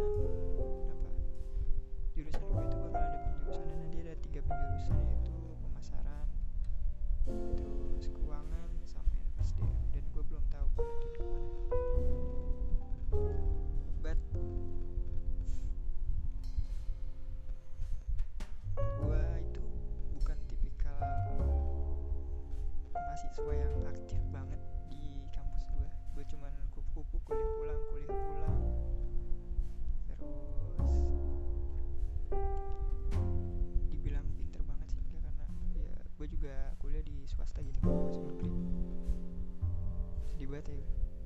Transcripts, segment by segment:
Awesome.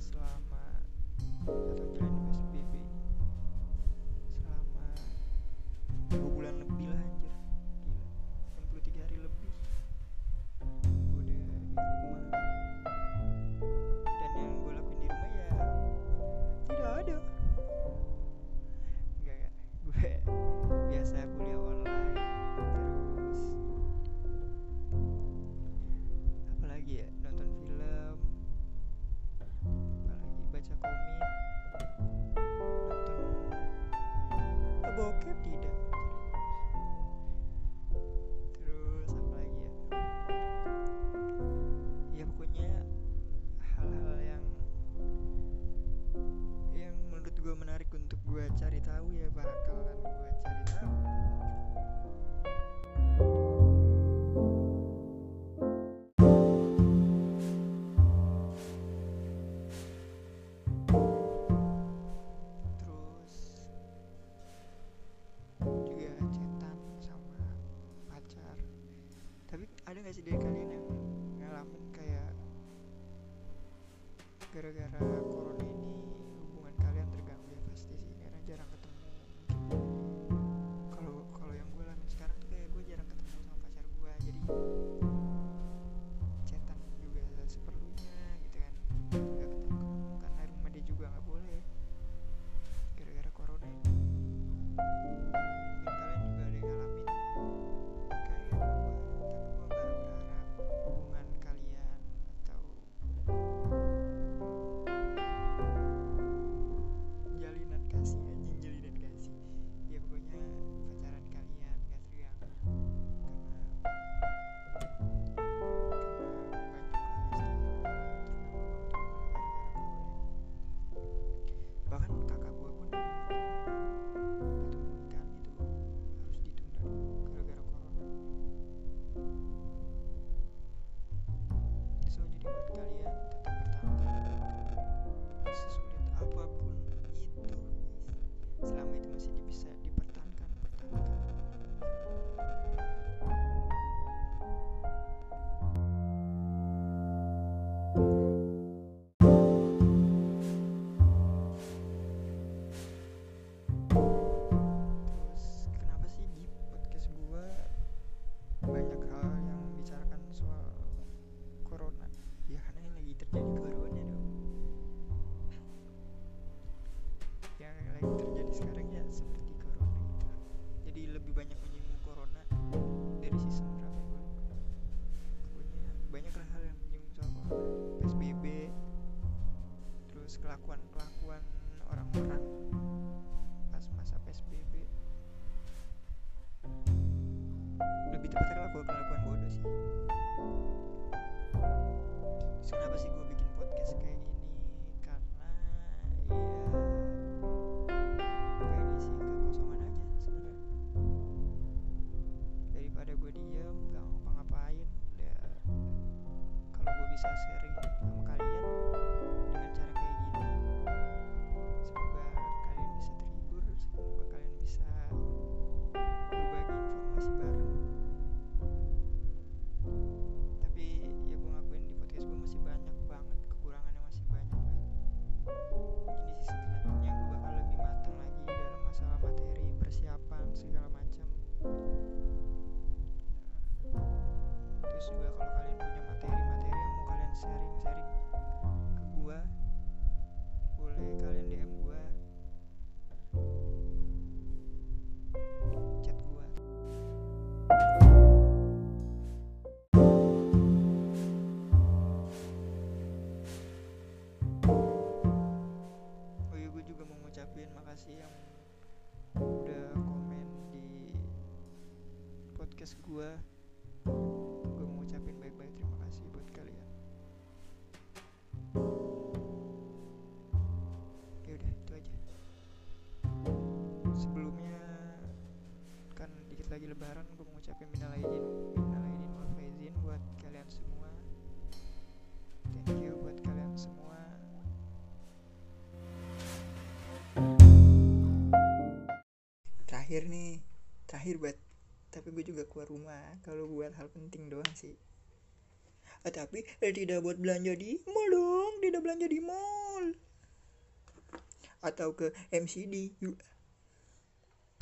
as well. cari tahu ya bakalan kan gue cari tahu. Ada gak sih dari kalian yang ngalamin kayak gara-gara corona yang terjadi sekarang ya seperti corona. Gitu jadi lebih banyak podcast gua. Gue mau ngucapin baik-baik terima kasih buat kalian. Ya udah itu aja. Sebelumnya kan dikit lagi lebaran gue mau ngucapin minal aidin minal aidin wal faizin buat kalian semua. Thank you buat kalian semua. Terakhir nih terakhir buat tapi gue juga keluar rumah kalau buat hal penting doang sih. Ah, tapi eh, tidak buat belanja di mall dong tidak belanja di mall. Atau ke MCD